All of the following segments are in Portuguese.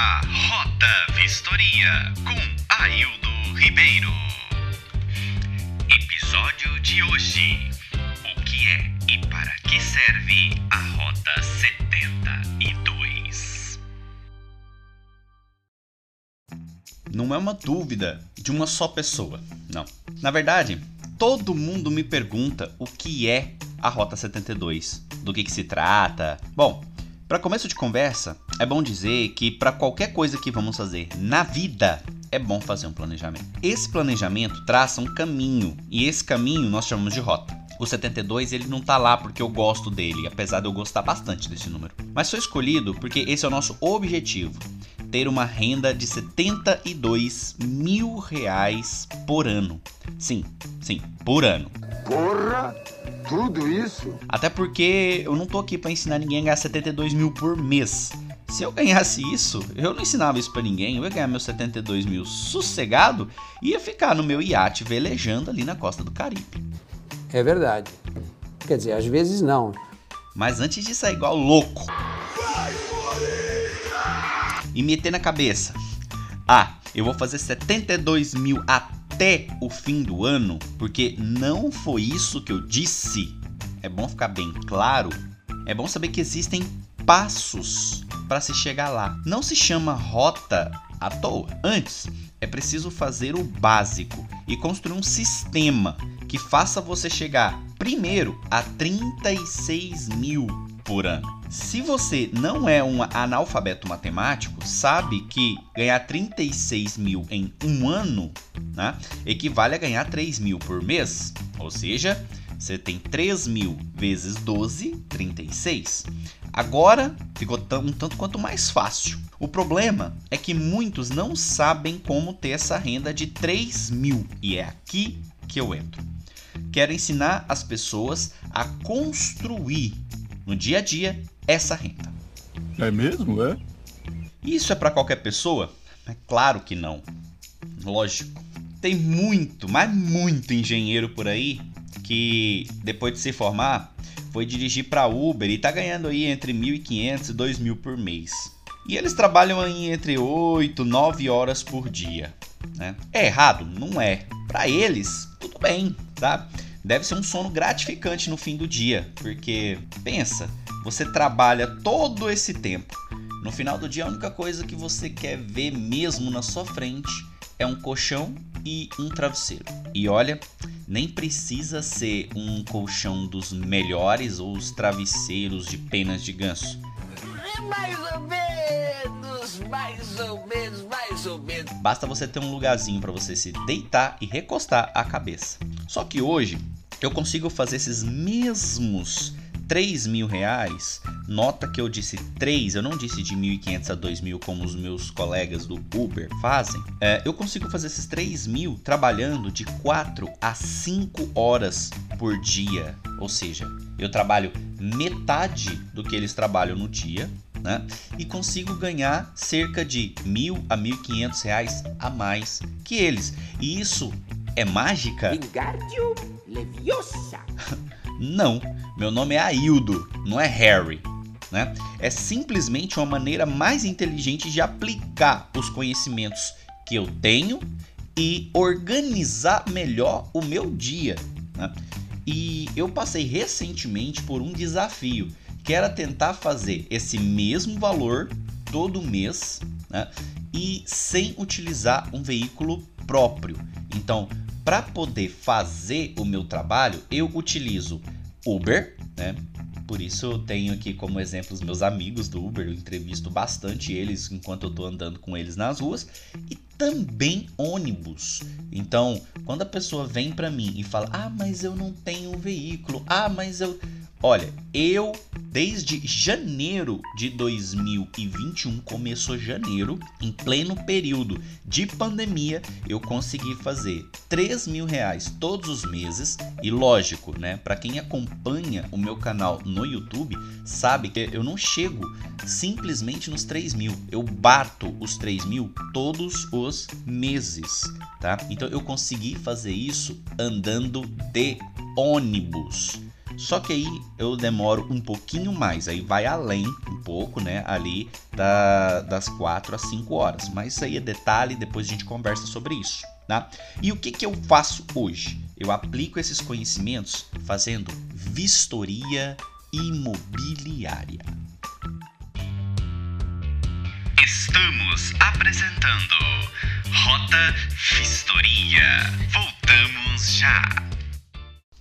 Rota Vistoria com Aildo Ribeiro. Episódio de hoje: O que é e para que serve a Rota 72? Não é uma dúvida de uma só pessoa, não. Na verdade, todo mundo me pergunta o que é a Rota 72, do que, que se trata. Bom, para começo de conversa, é bom dizer que para qualquer coisa que vamos fazer na vida, é bom fazer um planejamento. Esse planejamento traça um caminho e esse caminho nós chamamos de rota. O 72 ele não tá lá porque eu gosto dele, apesar de eu gostar bastante desse número. Mas foi escolhido porque esse é o nosso objetivo: ter uma renda de 72 mil reais por ano. Sim, sim, por ano. Porra! Tudo isso? Até porque eu não tô aqui para ensinar ninguém a ganhar 72 mil por mês. Se eu ganhasse isso, eu não ensinava isso para ninguém, eu ia ganhar meus 72 mil sossegado e ia ficar no meu iate velejando ali na costa do Caribe. É verdade. Quer dizer, às vezes não. Mas antes de sair igual louco e meter na cabeça, ah, eu vou fazer 72 mil até o fim do ano, porque não foi isso que eu disse. É bom ficar bem claro. É bom saber que existem passos para se chegar lá. Não se chama rota à toa. Antes, é preciso fazer o básico e construir um sistema que faça você chegar primeiro a 36 mil por ano. Se você não é um analfabeto matemático, sabe que ganhar 36 mil em um ano né, equivale a ganhar 3 mil por mês. Ou seja, você tem 3 mil vezes 12, 36. Agora ficou um tanto quanto mais fácil. O problema é que muitos não sabem como ter essa renda de 3 mil. E é aqui que eu entro. Quero ensinar as pessoas a construir no dia a dia essa renda. É mesmo, é? Isso é para qualquer pessoa? É claro que não. Lógico. Tem muito, mas muito engenheiro por aí que depois de se formar foi dirigir para Uber e tá ganhando aí entre 1.500 e 2.000 por mês. E eles trabalham aí entre 8, 9 horas por dia. Né? É errado? Não é. Para eles, tudo bem, tá? Deve ser um sono gratificante no fim do dia, porque pensa, você trabalha todo esse tempo. No final do dia, a única coisa que você quer ver mesmo na sua frente é um colchão e um travesseiro. E olha, nem precisa ser um colchão dos melhores ou os travesseiros de penas de ganso. Mais ou menos, mais ou menos, mais ou menos. Basta você ter um lugarzinho para você se deitar e recostar a cabeça. Só que hoje eu consigo fazer esses mesmos 3 mil reais, nota que eu disse 3, eu não disse de 1.500 a 2.000 como os meus colegas do Uber fazem. É, eu consigo fazer esses 3 mil trabalhando de 4 a 5 horas por dia. Ou seja, eu trabalho metade do que eles trabalham no dia, né? E consigo ganhar cerca de mil a mil quinhentos reais a mais que eles. E isso é mágica? Wingardium Leviosa. Não, meu nome é Aildo, não é Harry. Né? É simplesmente uma maneira mais inteligente de aplicar os conhecimentos que eu tenho e organizar melhor o meu dia. Né? E eu passei recentemente por um desafio, que era tentar fazer esse mesmo valor todo mês né? e sem utilizar um veículo próprio. Então, para poder fazer o meu trabalho, eu utilizo Uber, né? Por isso eu tenho aqui como exemplo os meus amigos do Uber, eu entrevisto bastante eles enquanto eu tô andando com eles nas ruas e também ônibus. Então, quando a pessoa vem para mim e fala: "Ah, mas eu não tenho um veículo. Ah, mas eu Olha, eu desde janeiro de 2021, começou janeiro, em pleno período de pandemia, eu consegui fazer 3 mil reais todos os meses. E lógico, né? Para quem acompanha o meu canal no YouTube, sabe que eu não chego simplesmente nos 3 mil, eu bato os 3 mil todos os meses, tá? Então eu consegui fazer isso andando de ônibus. Só que aí eu demoro um pouquinho mais, aí vai além um pouco, né? Ali da, das 4 às 5 horas. Mas isso aí é detalhe, depois a gente conversa sobre isso. Tá? E o que, que eu faço hoje? Eu aplico esses conhecimentos fazendo vistoria imobiliária. Estamos apresentando Rota Vistoria. Voltamos já.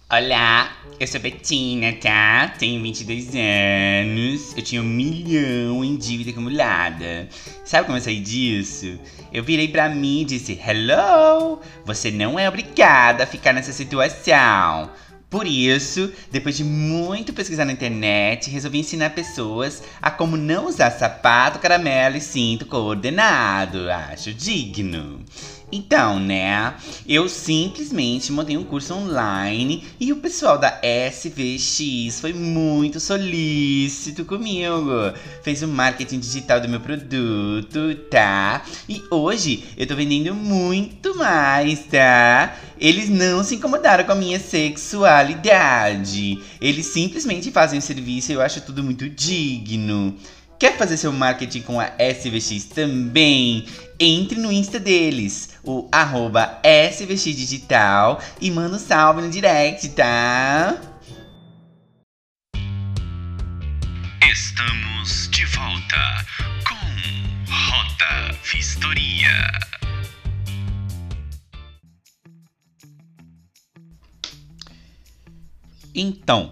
Olá, eu sou Betina, tá? Tenho 22 anos, eu tinha um milhão em dívida acumulada. Sabe como eu saí disso? Eu virei pra mim e disse: Hello, você não é obrigada a ficar nessa situação. Por isso, depois de muito pesquisar na internet, resolvi ensinar pessoas a como não usar sapato, caramelo e cinto coordenado. Acho digno. Então, né, eu simplesmente montei um curso online e o pessoal da SVX foi muito solícito comigo. Fez o marketing digital do meu produto, tá? E hoje eu tô vendendo muito mais, tá? Eles não se incomodaram com a minha sexualidade. Eles simplesmente fazem o serviço e eu acho tudo muito digno. Quer fazer seu marketing com a SVX também? Entre no Insta deles, o arroba SVX Digital, e manda um salve no direct, tá? Estamos de volta com Rota Vistoria. Então,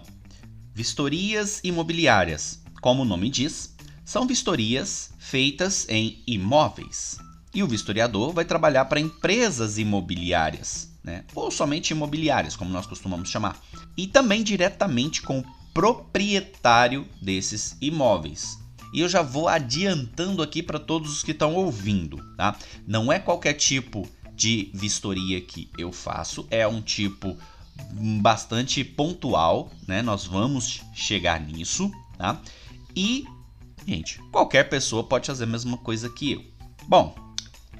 vistorias imobiliárias, como o nome diz, são vistorias feitas em imóveis. E o vistoriador vai trabalhar para empresas imobiliárias, né? ou somente imobiliárias, como nós costumamos chamar, e também diretamente com o proprietário desses imóveis. E eu já vou adiantando aqui para todos os que estão ouvindo, tá? Não é qualquer tipo de vistoria que eu faço, é um tipo bastante pontual, né? Nós vamos chegar nisso, tá? E, gente, qualquer pessoa pode fazer a mesma coisa que eu. Bom,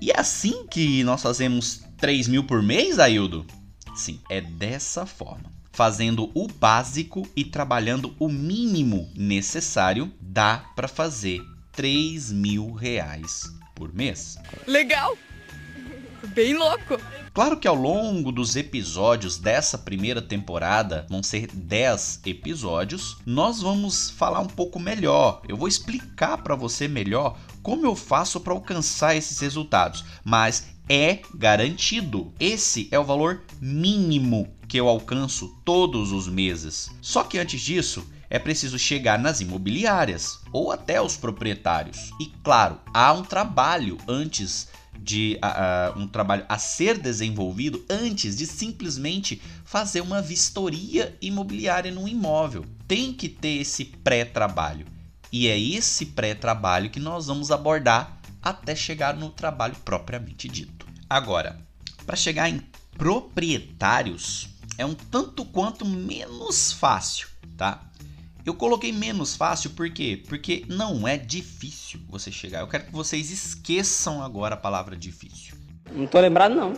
e é assim que nós fazemos 3 mil por mês, Aildo? Sim, é dessa forma. Fazendo o básico e trabalhando o mínimo necessário, dá para fazer 3 mil reais por mês. Legal! Bem louco! Claro que ao longo dos episódios dessa primeira temporada, vão ser 10 episódios, nós vamos falar um pouco melhor. Eu vou explicar para você melhor como eu faço para alcançar esses resultados, mas é garantido. Esse é o valor mínimo que eu alcanço todos os meses. Só que antes disso, é preciso chegar nas imobiliárias ou até os proprietários. E claro, há um trabalho antes de uh, um trabalho a ser desenvolvido antes de simplesmente fazer uma vistoria imobiliária no imóvel. Tem que ter esse pré-trabalho. E é esse pré-trabalho que nós vamos abordar até chegar no trabalho propriamente dito. Agora, para chegar em proprietários é um tanto quanto menos fácil, tá? Eu coloquei menos fácil por quê? Porque não é difícil você chegar. Eu quero que vocês esqueçam agora a palavra difícil. Não tô lembrado não.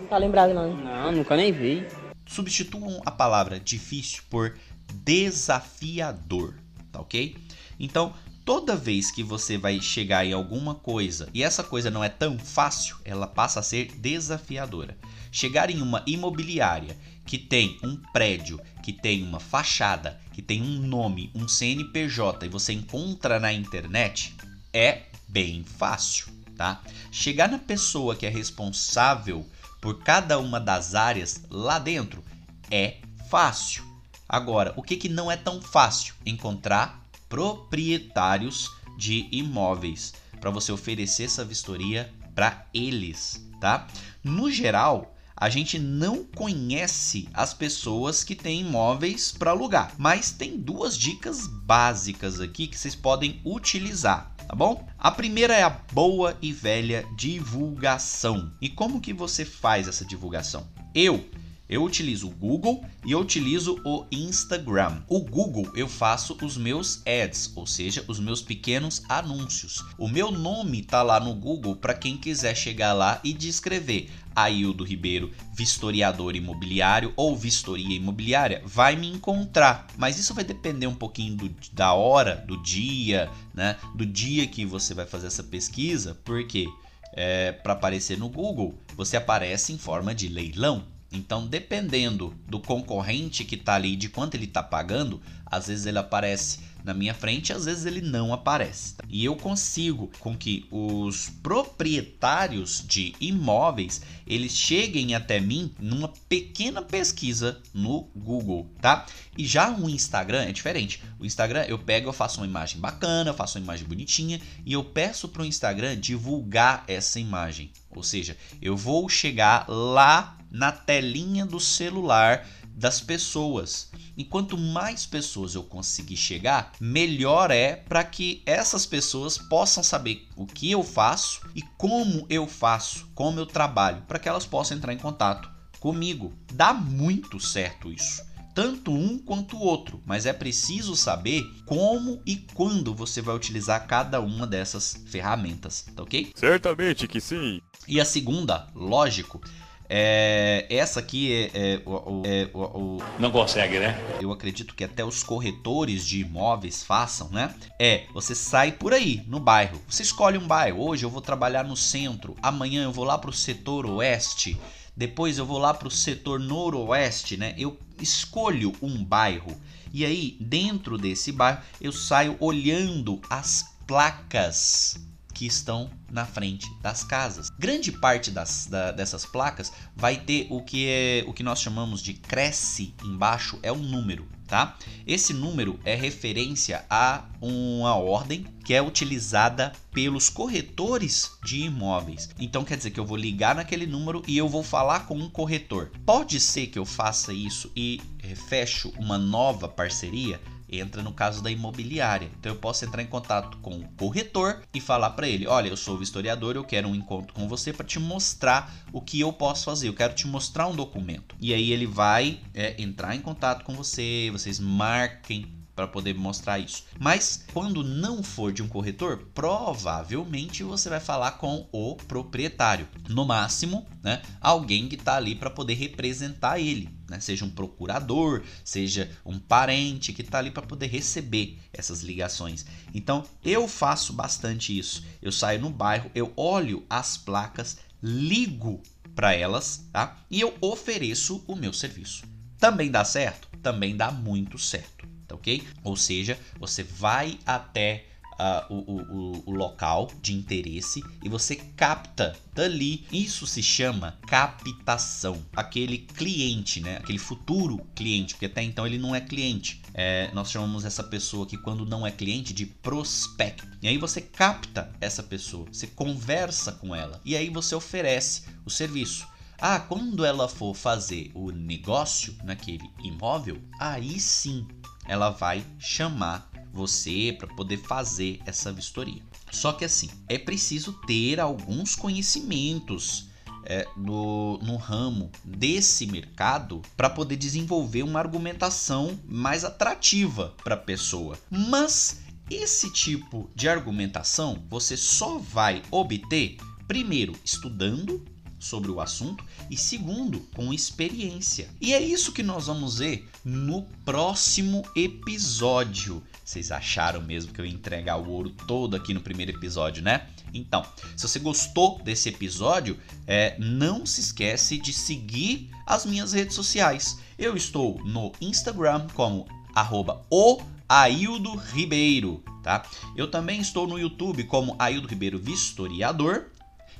Não tá lembrado não. Não, nunca nem vi. Substituam a palavra difícil por desafiador, tá ok? Então, toda vez que você vai chegar em alguma coisa e essa coisa não é tão fácil, ela passa a ser desafiadora. Chegar em uma imobiliária que tem um prédio, que tem uma fachada, que tem um nome, um CNPJ e você encontra na internet, é bem fácil, tá? Chegar na pessoa que é responsável por cada uma das áreas lá dentro é fácil. Agora, o que, que não é tão fácil? Encontrar proprietários de imóveis para você oferecer essa vistoria para eles, tá? No geral, a gente não conhece as pessoas que têm imóveis para alugar, mas tem duas dicas básicas aqui que vocês podem utilizar, tá bom? A primeira é a boa e velha divulgação. E como que você faz essa divulgação? Eu eu utilizo o Google e eu utilizo o Instagram. O Google eu faço os meus ads, ou seja, os meus pequenos anúncios. O meu nome tá lá no Google para quem quiser chegar lá e descrever Aildo Ribeiro, vistoriador imobiliário ou vistoria imobiliária, vai me encontrar. Mas isso vai depender um pouquinho do, da hora, do dia, né? Do dia que você vai fazer essa pesquisa, porque é, para aparecer no Google, você aparece em forma de leilão. Então, dependendo do concorrente que está ali, de quanto ele está pagando, às vezes ele aparece na minha frente, às vezes ele não aparece. E eu consigo com que os proprietários de imóveis eles cheguem até mim numa pequena pesquisa no Google, tá? E já o Instagram é diferente. O Instagram eu pego, eu faço uma imagem bacana, eu faço uma imagem bonitinha e eu peço para o Instagram divulgar essa imagem. Ou seja, eu vou chegar lá na telinha do celular das pessoas. E quanto mais pessoas eu conseguir chegar, melhor é para que essas pessoas possam saber o que eu faço e como eu faço, como eu trabalho, para que elas possam entrar em contato comigo. Dá muito certo isso. Tanto um quanto o outro, mas é preciso saber como e quando você vai utilizar cada uma dessas ferramentas, tá ok? Certamente que sim. E a segunda, lógico, é, essa aqui é, é, o, é o, o, Não consegue, né? Eu acredito que até os corretores de imóveis façam, né? É, você sai por aí, no bairro. Você escolhe um bairro. Hoje eu vou trabalhar no centro. Amanhã eu vou lá para o setor oeste. Depois eu vou lá para o setor noroeste, né? Eu escolho um bairro. E aí, dentro desse bairro, eu saio olhando as placas que estão na frente das casas. Grande parte das, da, dessas placas vai ter o que é o que nós chamamos de cresce embaixo é um número, tá? Esse número é referência a uma ordem que é utilizada pelos corretores de imóveis. Então quer dizer que eu vou ligar naquele número e eu vou falar com um corretor. Pode ser que eu faça isso e fecho uma nova parceria entra no caso da imobiliária. Então eu posso entrar em contato com o corretor e falar para ele: olha, eu sou o historiador, eu quero um encontro com você para te mostrar o que eu posso fazer. Eu quero te mostrar um documento. E aí ele vai é, entrar em contato com você, vocês marquem para poder mostrar isso. Mas quando não for de um corretor, provavelmente você vai falar com o proprietário. No máximo, né, alguém que está ali para poder representar ele. Né? Seja um procurador, seja um parente que está ali para poder receber essas ligações. Então eu faço bastante isso. Eu saio no bairro, eu olho as placas, ligo para elas, tá? E eu ofereço o meu serviço. Também dá certo? Também dá muito certo tá ok? Ou seja, você vai até uh, o, o, o, local de interesse e você capta dali. Isso se chama captação. Aquele cliente, né? Aquele futuro cliente, porque até então ele não é cliente. É, nós chamamos essa pessoa que quando não é cliente de prospecto. E aí você capta essa pessoa, você conversa com ela e aí você oferece o serviço. Ah, quando ela for fazer o negócio naquele imóvel, aí sim ela vai chamar você para poder fazer essa vistoria. Só que assim, é preciso ter alguns conhecimentos é, no, no ramo desse mercado para poder desenvolver uma argumentação mais atrativa para a pessoa. Mas esse tipo de argumentação você só vai obter, primeiro, estudando sobre o assunto e segundo, com experiência. E é isso que nós vamos ver no próximo episódio. Vocês acharam mesmo que eu ia entregar o ouro todo aqui no primeiro episódio, né? Então, se você gostou desse episódio, é, não se esquece de seguir as minhas redes sociais. Eu estou no Instagram como arroba o Aildo Ribeiro, tá? Eu também estou no YouTube como Aildo Ribeiro Vistoriador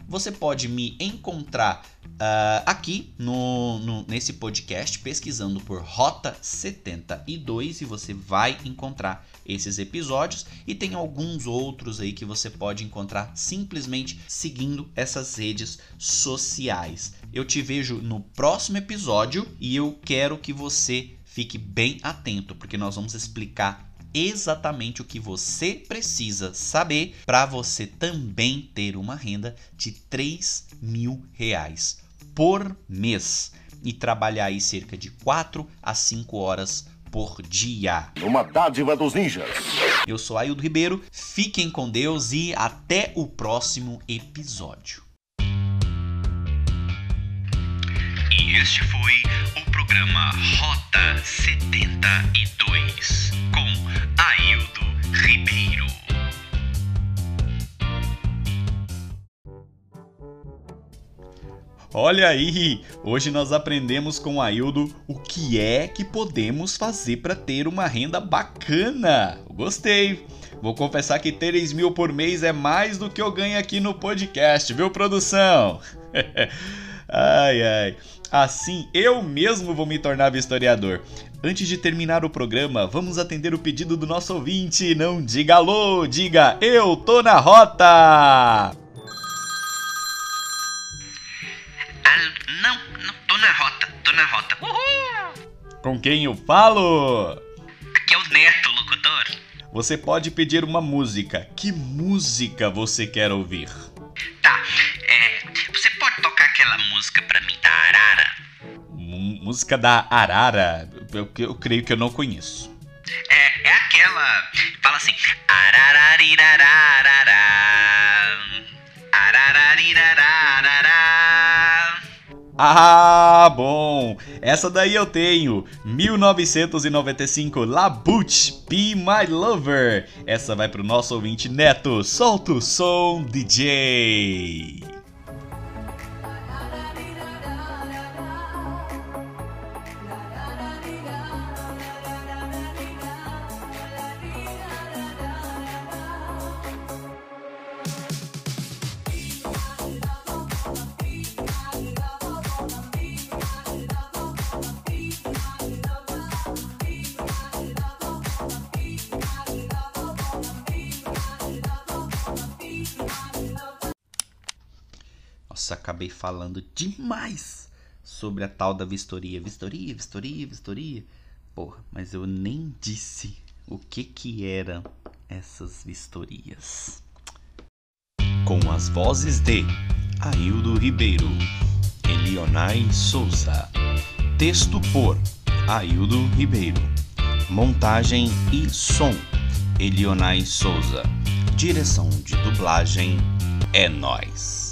você pode me encontrar uh, aqui no, no, nesse podcast pesquisando por Rota 72 e você vai encontrar esses episódios e tem alguns outros aí que você pode encontrar simplesmente seguindo essas redes sociais. Eu te vejo no próximo episódio e eu quero que você fique bem atento porque nós vamos explicar exatamente o que você precisa saber para você também ter uma renda de 3 mil reais por mês e trabalhar aí cerca de 4 a 5 horas por dia. Uma dádiva dos ninjas. Eu sou Aildo Ribeiro, fiquem com Deus e até o próximo episódio. Este foi o programa Rota 72 com Aildo Ribeiro. Olha aí, hoje nós aprendemos com Aildo o que é que podemos fazer para ter uma renda bacana. Gostei. Vou confessar que 3 mil por mês é mais do que eu ganho aqui no podcast, viu, produção? ai, ai. Assim, eu mesmo vou me tornar historiador. Antes de terminar o programa, vamos atender o pedido do nosso ouvinte. Não diga alô, diga eu tô na rota! Ah, não, não, tô na rota, tô na rota. Uhul! Com quem eu falo? Aqui é o Neto, locutor. Você pode pedir uma música. Que música você quer ouvir? Música da Arara? Eu, eu creio que eu não conheço. É, é aquela. Fala assim. Ah, bom! Essa daí eu tenho. 1995 La Butch Be My Lover. Essa vai pro nosso ouvinte Neto. Solta o som, DJ. Nossa, acabei falando demais sobre a tal da vistoria. Vistoria, vistoria, vistoria. Porra, mas eu nem disse o que que eram essas vistorias. Com as vozes de Aildo Ribeiro, Elionai Souza. Texto por Aildo Ribeiro. Montagem e som Elionai Souza. Direção de dublagem é nós.